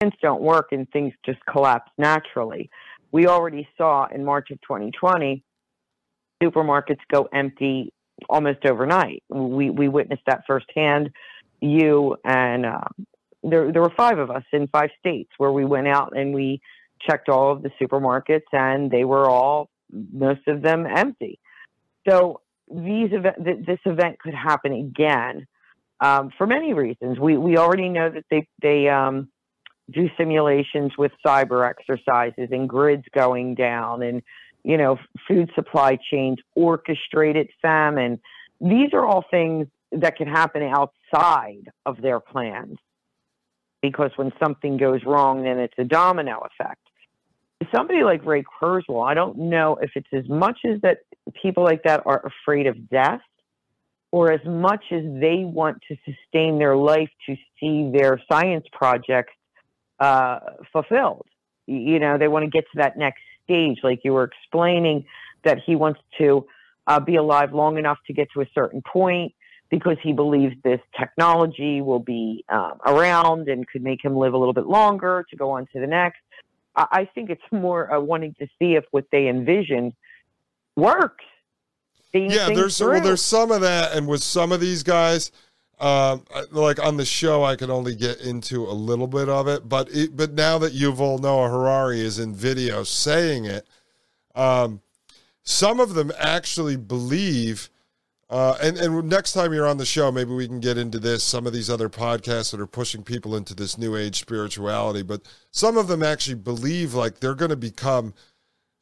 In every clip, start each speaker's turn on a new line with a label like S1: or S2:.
S1: Don't work and things just collapse naturally. We already saw in March of 2020 supermarkets go empty almost overnight. We we witnessed that firsthand. You and uh, there there were five of us in five states where we went out and we checked all of the supermarkets and they were all most of them empty. So these event th- this event could happen again um, for many reasons. We we already know that they they um, do simulations with cyber exercises and grids going down and you know food supply chains, orchestrated famine. These are all things that can happen outside of their plans because when something goes wrong, then it's a domino effect. Somebody like Ray Kurzweil, I don't know if it's as much as that people like that are afraid of death or as much as they want to sustain their life to see their science projects uh, fulfilled. You know, they want to get to that next stage, like you were explaining, that he wants to uh, be alive long enough to get to a certain point because he believes this technology will be um, around and could make him live a little bit longer to go on to the next. I, I think it's more uh, wanting to see if what they envisioned works.
S2: Yeah, there's well, there's some of that, and with some of these guys, um, like on the show, I can only get into a little bit of it, but it, but now that Yuval Noah Harari is in video saying it, um, some of them actually believe uh, and and next time you're on the show, maybe we can get into this. Some of these other podcasts that are pushing people into this new age spirituality, but some of them actually believe like they're going to become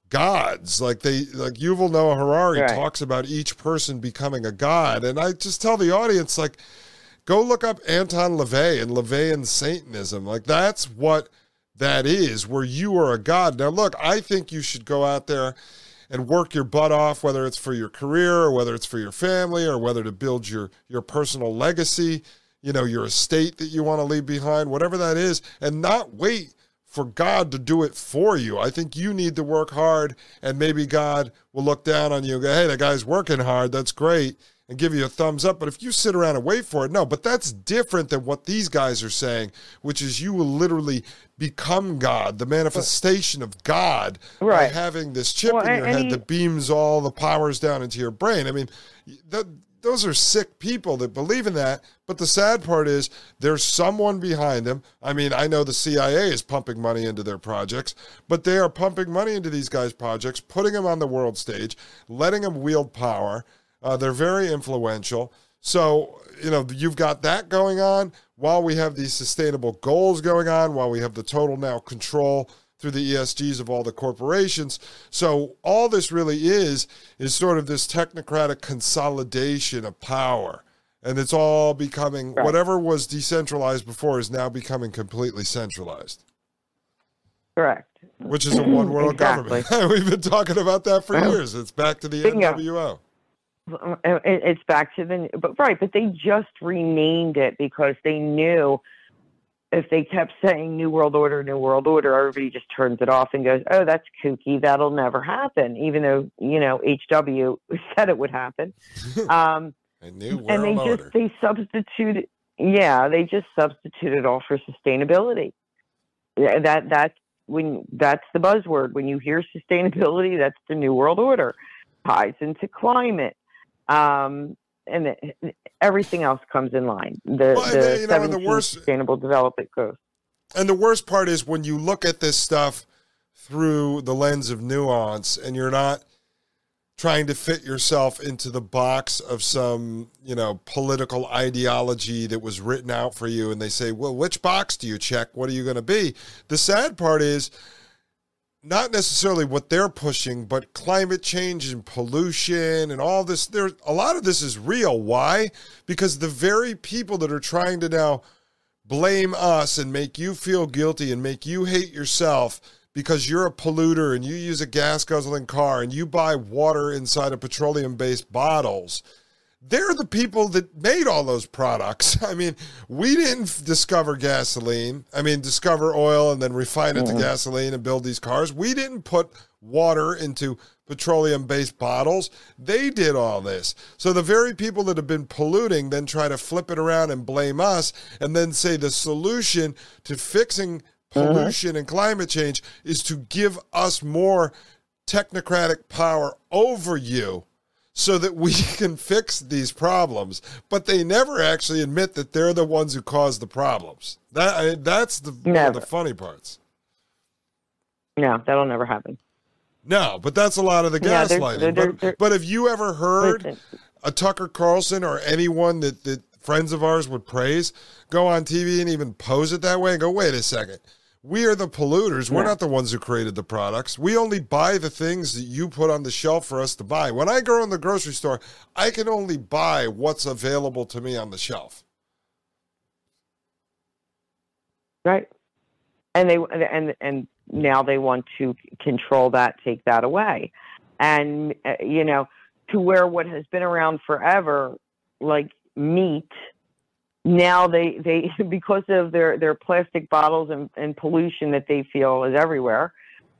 S2: gods. Like they like Yuval Noah Harari right. talks about each person becoming a god, and I just tell the audience like, go look up Anton LaVey and LaVeyan Satanism. Like that's what that is, where you are a god. Now, look, I think you should go out there and work your butt off, whether it's for your career or whether it's for your family or whether to build your your personal legacy, you know, your estate that you want to leave behind, whatever that is, and not wait for God to do it for you. I think you need to work hard, and maybe God will look down on you and go, "Hey, that guy's working hard. That's great." And give you a thumbs up. But if you sit around and wait for it, no. But that's different than what these guys are saying, which is you will literally become God, the manifestation of God,
S1: right.
S2: by having this chip well, in your head he, that beams all the powers down into your brain. I mean, that, those are sick people that believe in that. But the sad part is there's someone behind them. I mean, I know the CIA is pumping money into their projects, but they are pumping money into these guys' projects, putting them on the world stage, letting them wield power. Uh, they're very influential. So, you know, you've got that going on while we have these sustainable goals going on, while we have the total now control through the ESGs of all the corporations. So, all this really is, is sort of this technocratic consolidation of power. And it's all becoming right. whatever was decentralized before is now becoming completely centralized.
S1: Correct.
S2: Which is a one world exactly. government. We've been talking about that for years. It's back to the Bingo. NWO
S1: it's back to the but right but they just renamed it because they knew if they kept saying new world order new world order everybody just turns it off and goes oh that's kooky. That'll never happen even though you know hw said it would happen. Um
S2: and
S1: they
S2: order.
S1: just they substituted yeah they just substituted all for sustainability. Yeah, that that's when that's the buzzword. When you hear sustainability that's the new world order. Ties into climate um, and it, everything else comes in line. The, well, the, you know, the worst sustainable development goals.
S2: And the worst part is when you look at this stuff through the lens of nuance, and you're not trying to fit yourself into the box of some you know political ideology that was written out for you and they say well which box do you check what are you going to be the sad part is not necessarily what they're pushing, but climate change and pollution and all this. There, a lot of this is real. Why? Because the very people that are trying to now blame us and make you feel guilty and make you hate yourself because you're a polluter and you use a gas guzzling car and you buy water inside of petroleum based bottles. They're the people that made all those products. I mean, we didn't discover gasoline. I mean, discover oil and then refine it mm-hmm. to gasoline and build these cars. We didn't put water into petroleum based bottles. They did all this. So the very people that have been polluting then try to flip it around and blame us and then say the solution to fixing uh-huh. pollution mm-hmm. and climate change is to give us more technocratic power over you so that we can fix these problems but they never actually admit that they're the ones who caused the problems that that's the one of the funny parts
S1: no that'll never happen
S2: no, but that's a lot of the gaslighting. Yeah, they're, they're, they're, but, but have you ever heard listen. a Tucker Carlson or anyone that, that friends of ours would praise go on TV and even pose it that way and go, wait a second. We are the polluters. We're not the ones who created the products. We only buy the things that you put on the shelf for us to buy. When I go in the grocery store, I can only buy what's available to me on the shelf.
S1: Right. And they and and now they want to control that, take that away. And, uh, you know, to where what has been around forever, like meat, now they, they because of their, their plastic bottles and, and pollution that they feel is everywhere,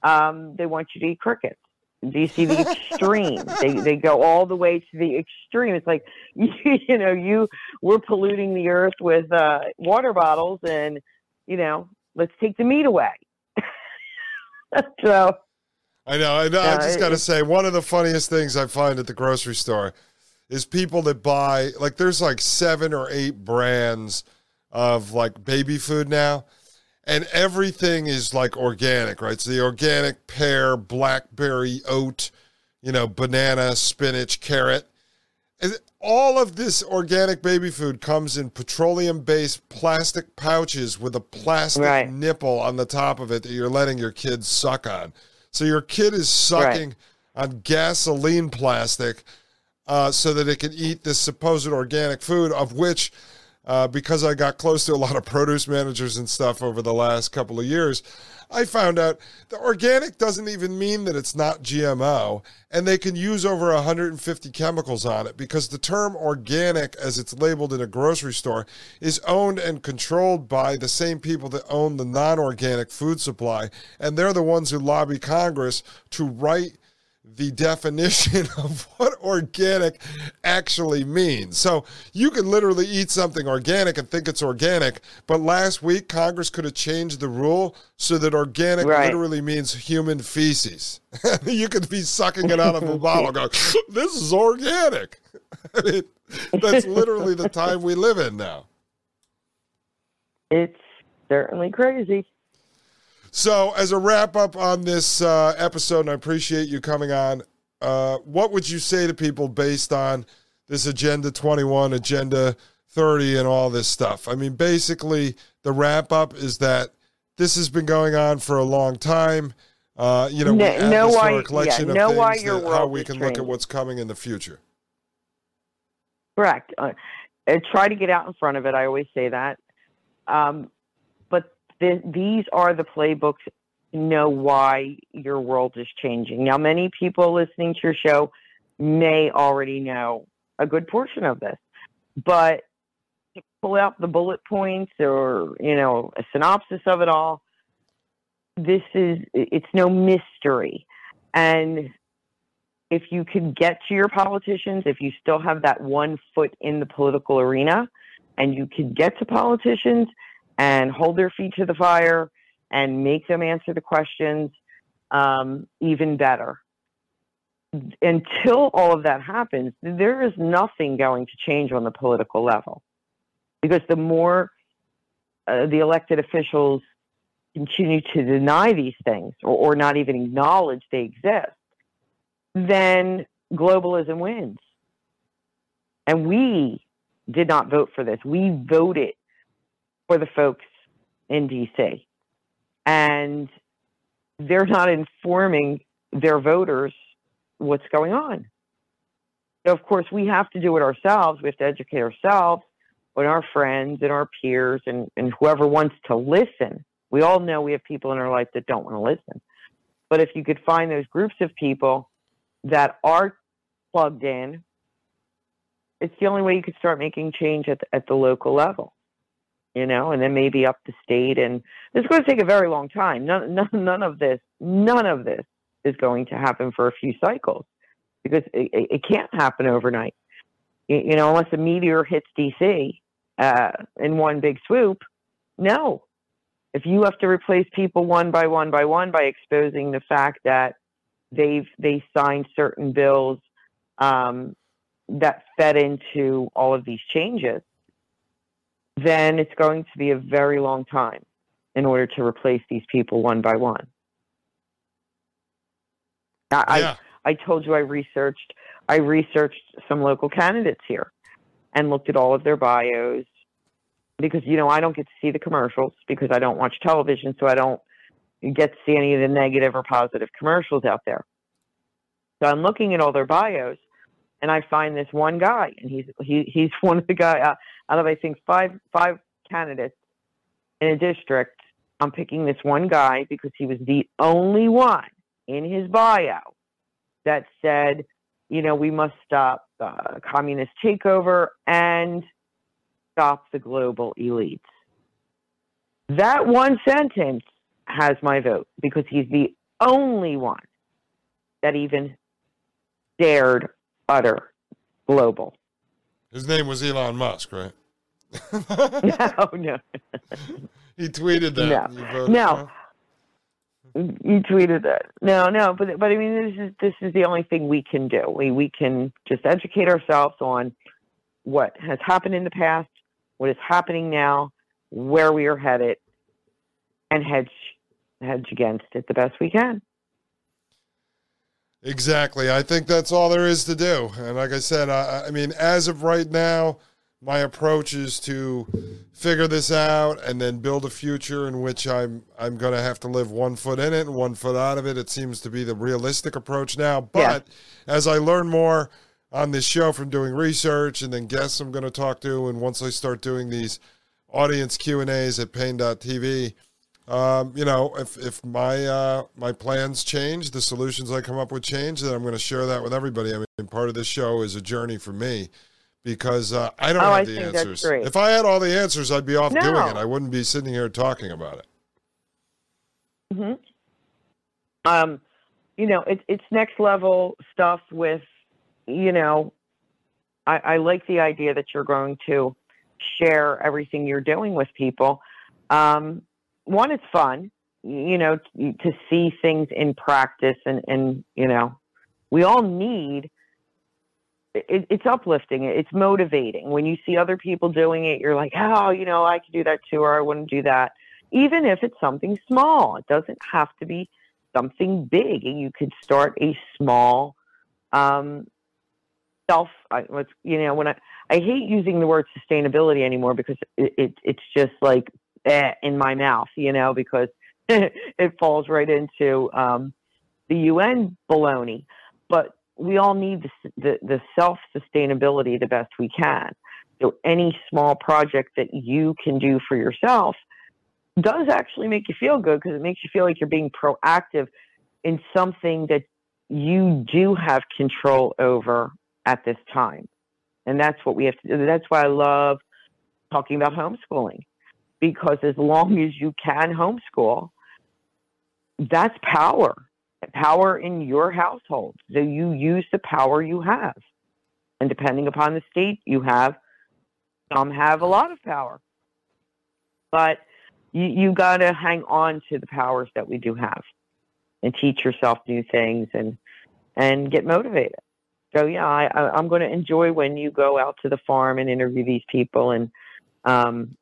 S1: um, they want you to eat crickets. Do you see the extreme? they they go all the way to the extreme. It's like you, you know you we're polluting the earth with uh, water bottles, and you know let's take the meat away. so
S2: I know. I know. I just got to say, one of the funniest things I find at the grocery store is people that buy like there's like seven or eight brands of like baby food now, and everything is like organic, right? So the organic pear, blackberry, oat, you know, banana, spinach, carrot. all of this organic baby food comes in petroleum based plastic pouches with a plastic right. nipple on the top of it that you're letting your kids suck on. So your kid is sucking right. on gasoline plastic uh, so that it can eat this supposed organic food, of which, uh, because I got close to a lot of produce managers and stuff over the last couple of years, I found out the organic doesn't even mean that it's not GMO, and they can use over 150 chemicals on it because the term organic, as it's labeled in a grocery store, is owned and controlled by the same people that own the non organic food supply, and they're the ones who lobby Congress to write the definition of what organic actually means. So you can literally eat something organic and think it's organic, but last week Congress could have changed the rule so that organic right. literally means human feces. you could be sucking it out of a bottle going, this is organic. I mean, that's literally the time we live in now.
S1: It's certainly crazy.
S2: So, as a wrap up on this uh, episode, and I appreciate you coming on, uh, what would you say to people based on this Agenda 21, Agenda 30, and all this stuff? I mean, basically, the wrap up is that this has been going on for a long time. Uh, you know, no, know why, collection yeah, of things that, how we can look at what's coming in the future.
S1: Correct. Uh, try to get out in front of it. I always say that. Um, the, these are the playbooks know why your world is changing. Now, many people listening to your show may already know a good portion of this, but to pull out the bullet points or, you know, a synopsis of it all, this is, it's no mystery. And if you can get to your politicians, if you still have that one foot in the political arena and you can get to politicians, and hold their feet to the fire and make them answer the questions um, even better. Until all of that happens, there is nothing going to change on the political level. Because the more uh, the elected officials continue to deny these things or, or not even acknowledge they exist, then globalism wins. And we did not vote for this. We voted for the folks in DC. And they're not informing their voters what's going on. So of course, we have to do it ourselves. We have to educate ourselves. and our friends and our peers and, and whoever wants to listen. We all know we have people in our life that don't want to listen. But if you could find those groups of people that are plugged in, it's the only way you could start making change at the, at the local level, you know, and then maybe up the state. And it's going to take a very long time. None, none, none of this, none of this is going to happen for a few cycles because it, it can't happen overnight. You, you, know, unless a meteor hits DC uh, in one big swoop. No, if you have to replace people one by one by one by exposing the fact that they've they signed certain bills um, that fed into all of these changes, then it's going to be a very long time in order to replace these people one by one. I, yeah. I, I told you I researched I researched some local candidates here and looked at all of their bios because you know I don't get to see the commercials because I don't watch television, so I don't get to see any of the negative or positive commercials out there. So I'm looking at all their bios, and I find this one guy, and he's he, he's one of the guy uh, out of I think five five candidates in a district. I'm picking this one guy because he was the only one in his bio that said, you know, we must stop uh, communist takeover and stop the global elites. That one sentence has my vote because he's the only one that even dared utter global.
S2: His name was Elon Musk, right?
S1: no, no.
S2: he tweeted that.
S1: No, no. You tweeted that. No, no, but but I mean, this is this is the only thing we can do. We we can just educate ourselves on what has happened in the past, what is happening now, where we are headed, and hedge hedge against it the best we can.
S2: Exactly. I think that's all there is to do. And like I said, I, I mean, as of right now, my approach is to figure this out and then build a future in which I'm I'm going to have to live one foot in it and one foot out of it. It seems to be the realistic approach now. But yeah. as I learn more on this show from doing research and then guests I'm going to talk to, and once I start doing these audience Q and A's at Paine.tv, um, you know, if if my uh, my plans change, the solutions I come up with change, then I'm going to share that with everybody. I mean, part of this show is a journey for me because uh, I don't
S1: oh,
S2: have I the answers. If I had all the answers, I'd be off no. doing it. I wouldn't be sitting here talking about it.
S1: Hmm. Um, you know, it's it's next level stuff with, you know, I, I like the idea that you're going to share everything you're doing with people. Um, one, it's fun, you know, to see things in practice, and and you know, we all need. It, it's uplifting. It's motivating when you see other people doing it. You're like, oh, you know, I could do that too, or I wouldn't do that. Even if it's something small, it doesn't have to be something big. You could start a small um, self. You know, when I I hate using the word sustainability anymore because it, it it's just like eh, in my mouth, you know, because it falls right into um, the UN baloney. But we all need the, the, the self sustainability the best we can. So any small project that you can do for yourself does actually make you feel good because it makes you feel like you're being proactive in something that you do have control over at this time. And that's what we have to do. That's why I love talking about homeschooling because as long as you can homeschool, that's power, power in your household. So you use the power you have. And depending upon the state you have, some have a lot of power. But you, you got to hang on to the powers that we do have and teach yourself new things and, and get motivated. So yeah, I, I'm going to enjoy when you go out to the farm and interview these people and um,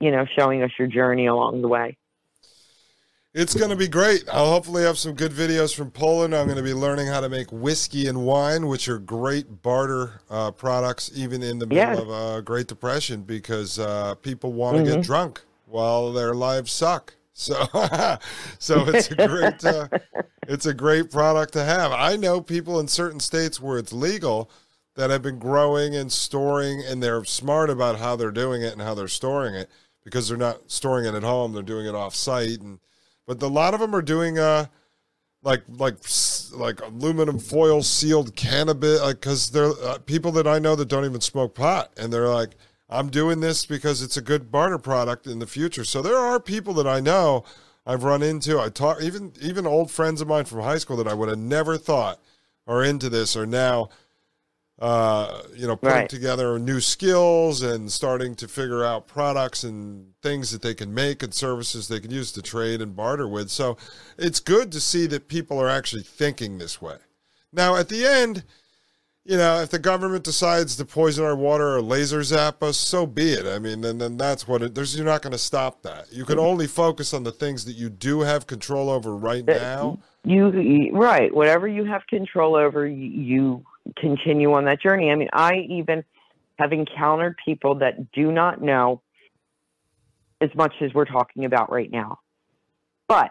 S1: you know, showing us your journey along the way.
S2: It's going to be great. I'll hopefully have some good videos from Poland. I'm going to be learning how to make whiskey and wine, which are great barter uh, products, even in the middle of a Great Depression, because uh, people want to mm-hmm. get drunk while their lives suck. So, so it's a great, uh, it's a great product to have. I know people in certain states where it's legal that have been growing and storing, and they're smart about how they're doing it and how they're storing it because they're not storing it at home; they're doing it off site. And but a lot of them are doing uh like like like aluminum foil sealed cannabis because like, they're uh, people that I know that don't even smoke pot, and they're like, I'm doing this because it's a good barter product in the future. So there are people that I know I've run into. I talk even even old friends of mine from high school that I would have never thought are into this are now uh, you know, putting right. together new skills and starting to figure out products and things that they can make and services they can use to trade and barter with. So it's good to see that people are actually thinking this way. Now, at the end, you know, if the government decides to poison our water or laser zap us, so be it. I mean, then then that's what it. There's you're not going to stop that. You can only focus on the things that you do have control over right now.
S1: You right, whatever you have control over, you continue on that journey. I mean, I even have encountered people that do not know as much as we're talking about right now, but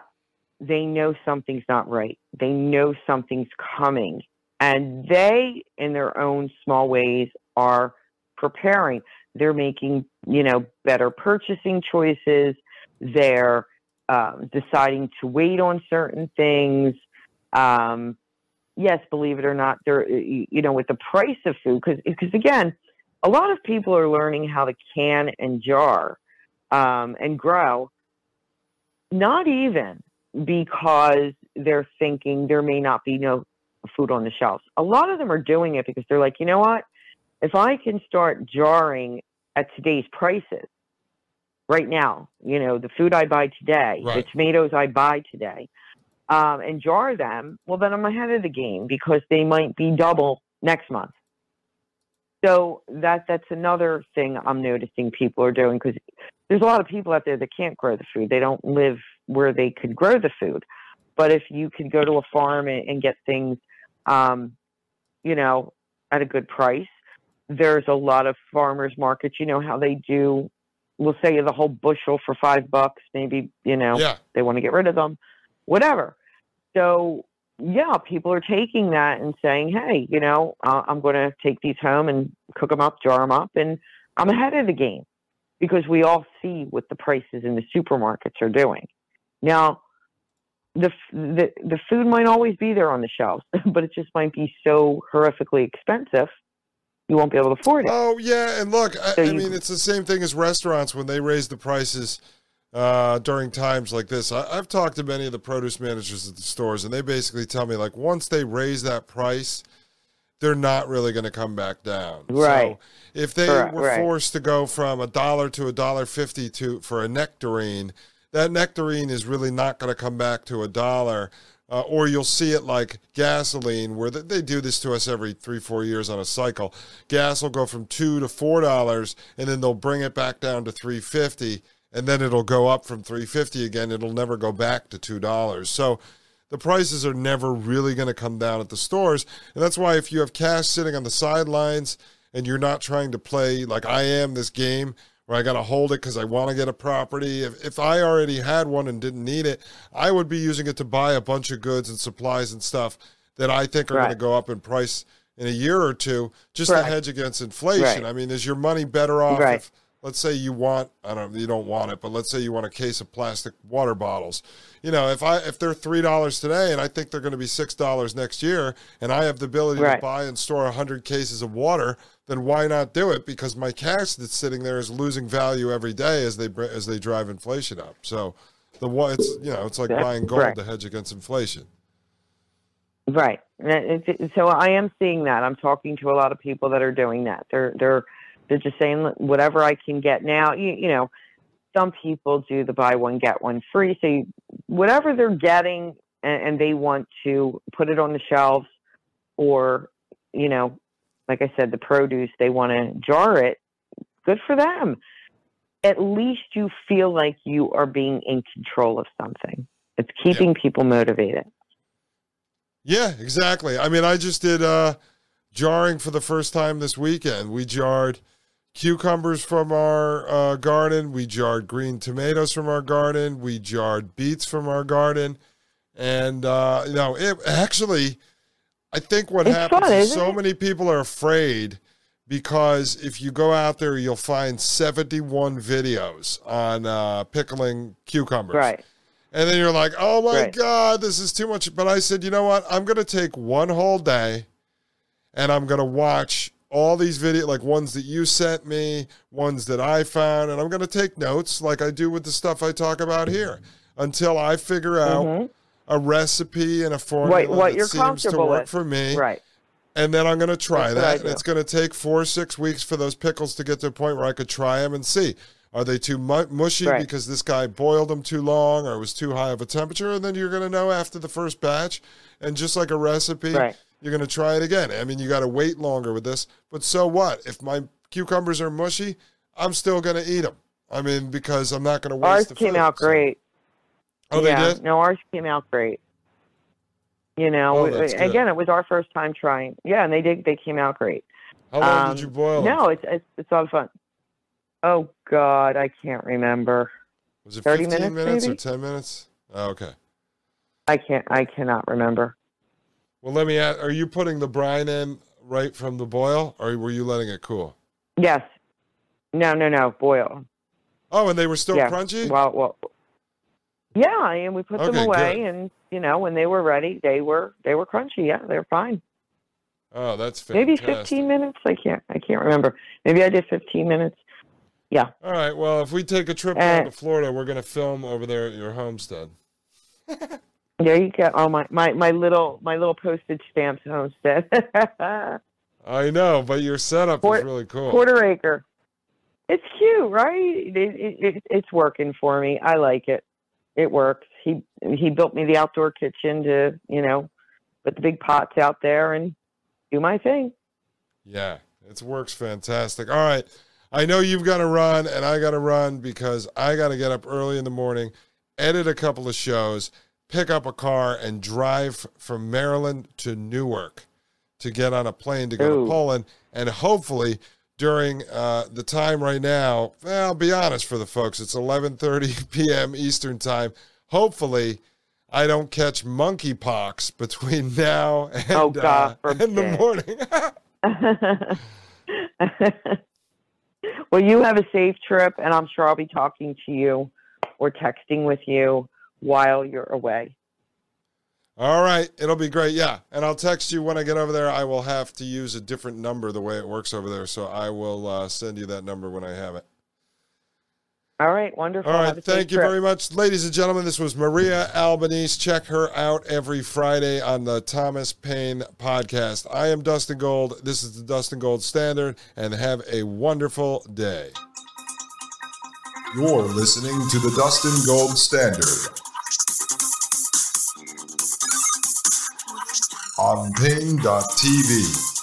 S1: they know something's not right. They know something's coming, and they, in their own small ways, are preparing. They're making, you know, better purchasing choices. They're um, deciding to wait on certain things. Um, yes, believe it or not, there, you know, with the price of food, because because again, a lot of people are learning how to can and jar um, and grow. Not even because they're thinking there may not be no food on the shelves. A lot of them are doing it because they're like, you know what? If I can start jarring at today's prices, right now, you know, the food I buy today, right. the tomatoes I buy today, um, and jar them, well, then I'm ahead of the game because they might be double next month. So that that's another thing I'm noticing people are doing because there's a lot of people out there that can't grow the food. They don't live where they could grow the food. But if you could go to a farm and, and get things, um, you know, at a good price, there's a lot of farmers markets. You know how they do. We'll say the whole bushel for five bucks. Maybe you know yeah. they want to get rid of them, whatever so yeah, people are taking that and saying, hey, you know, uh, I'm going to take these home and cook them up, jar them up, and I'm ahead of the game because we all see what the prices in the supermarkets are doing. Now, the the the food might always be there on the shelves, but it just might be so horrifically expensive you won't be able to afford it.
S2: Oh yeah, and look, I, so I mean, it's the same thing as restaurants when they raise the prices uh, during times like this. I, have talked to many of the produce managers at the stores, and they basically tell me like once they raise that price, they're not really going to come back down.
S1: Right.
S2: So if they were right. forced to go from a dollar to a dollar fifty to for a nectarine, that nectarine is really not going to come back to a dollar. Uh, or you'll see it like gasoline, where they, they do this to us every three, four years on a cycle. Gas will go from two to four dollars, and then they'll bring it back down to three fifty and then it'll go up from 350 again it'll never go back to $2 so the prices are never really going to come down at the stores and that's why if you have cash sitting on the sidelines and you're not trying to play like i am this game where i got to hold it because i want to get a property if, if i already had one and didn't need it i would be using it to buy a bunch of goods and supplies and stuff that i think are right. going to go up in price in a year or two just right. to hedge against inflation right. i mean is your money better off if let's say you want I don't you don't want it, but let's say you want a case of plastic water bottles. You know, if I if they're three dollars today and I think they're going to be six dollars next year, and I have the ability right. to buy and store a hundred cases of water, then why not do it? Because my cash that's sitting there is losing value every day as they as they drive inflation up. So the what it's you know it's like that's buying gold to hedge against inflation.
S1: Right. So I am seeing that. I'm talking to a lot of people that are doing that. They're they're they're just saying whatever I can get now. You, you know, some people do the buy one get one free. So you, whatever they're getting, and, and they want to put it on the shelves, or you know, like I said, the produce they want to jar it. Good for them. At least you feel like you are being in control of something. It's keeping yeah. people motivated.
S2: Yeah, exactly. I mean, I just did uh jarring for the first time this weekend. We jarred cucumbers from our uh, garden. We jarred green tomatoes from our garden. We jarred beets from our garden. And, uh, you know, it actually, I think what
S1: It's
S2: happens
S1: fun,
S2: is so
S1: it?
S2: many people are afraid because if you go out there, you'll find 71 videos on uh, pickling cucumbers.
S1: Right.
S2: And then you're like, oh my
S1: Right.
S2: God, this is too much. But I said, you know what? I'm going to take one whole day and I'm going to watch all these videos, like ones that you sent me, ones that I found, and I'm going to take notes like I do with the stuff I talk about here until I figure out a recipe and a formula
S1: Mm-hmm. what
S2: that
S1: you're
S2: seems to work
S1: with.
S2: for me
S1: Right.
S2: and then I'm going to try
S1: That's
S2: that. And it's going to take four six weeks for those pickles to get to a point where I could try them and see are they too mu- mushy
S1: Right.
S2: because this guy boiled them too long or it was too high of a temperature. And then you're going to know after the first batch. And just like a recipe,
S1: Right.
S2: You're going to try it again. I mean, you got to wait longer with this. But so what? If my cucumbers are mushy, I'm still going to eat them. I mean, because I'm not going to waste
S1: Ours
S2: the
S1: came
S2: food,
S1: out
S2: so-
S1: great.
S2: Oh,
S1: yeah.
S2: they did?
S1: No, ours came out great. You know,
S2: Oh, that's good.
S1: again, it was our first time trying. Yeah, and they did. They came out great.
S2: How long
S1: Um,
S2: did you boil them?
S1: No, it's it's it's all fun. Oh God, I can't remember.
S2: Was it
S1: 30
S2: 15
S1: minutes,
S2: minutes or 10 minutes? Oh, okay.
S1: I can't. I cannot remember.
S2: Well, let me ask, are you putting the brine in right from the boil or were you letting it cool?
S1: Yes. No, no, no. Boil.
S2: Oh, and they were still
S1: yeah.
S2: crunchy?
S1: Well, well. Yeah, and we put
S2: Okay,
S1: them away,
S2: good.
S1: and you know, when they were ready, they were they were crunchy. Yeah, they're fine.
S2: Oh, that's
S1: Maybe 15 minutes. I can't. I can't remember. Maybe I did 15 minutes. Yeah.
S2: All right. Well, if we take a trip
S1: Uh,
S2: down to Florida, we're going to film over there at your homestead.
S1: There you go. Oh my my my little my little postage stamps homestead.
S2: I know, but your setup
S1: Quar-
S2: is really cool.
S1: Quarter acre. It's cute, right? It, it, it, it's working for me. I like it. It works. He he built me the outdoor kitchen to you know put the big pots out there and do my thing.
S2: Yeah, it works fantastic. All right. I know you've got to run and I got to run because I got to get up early in the morning, edit a couple of shows, pick up a car, and drive from Maryland to Newark to get on a plane to go
S1: Ooh.
S2: to Poland. And hopefully, during uh, the time right now, well, I'll be honest for the folks, it's 11:30 p.m. Eastern time. Hopefully, I don't catch monkeypox between now and,
S1: Oh, God
S2: uh, in the morning.
S1: well, you have a safe trip, and I'm sure I'll be talking to you or texting with you while you're away.
S2: All right, it'll be great. Yeah, and I'll text you when I get over there. I will have to use a different number the way it works over there, so I will uh, send you that number when I have it.
S1: All right, wonderful.
S2: All
S1: Have
S2: right,
S1: a safe
S2: thank you
S1: trip.
S2: very much, ladies and gentlemen. This was Maria Albanese. Check her out every Friday on the Thomas Paine podcast. I am Dustin Gold. This is the Dustin Gold Standard, and have a wonderful day.
S3: You're listening to the Dustin Gold Standard on Paine.tv.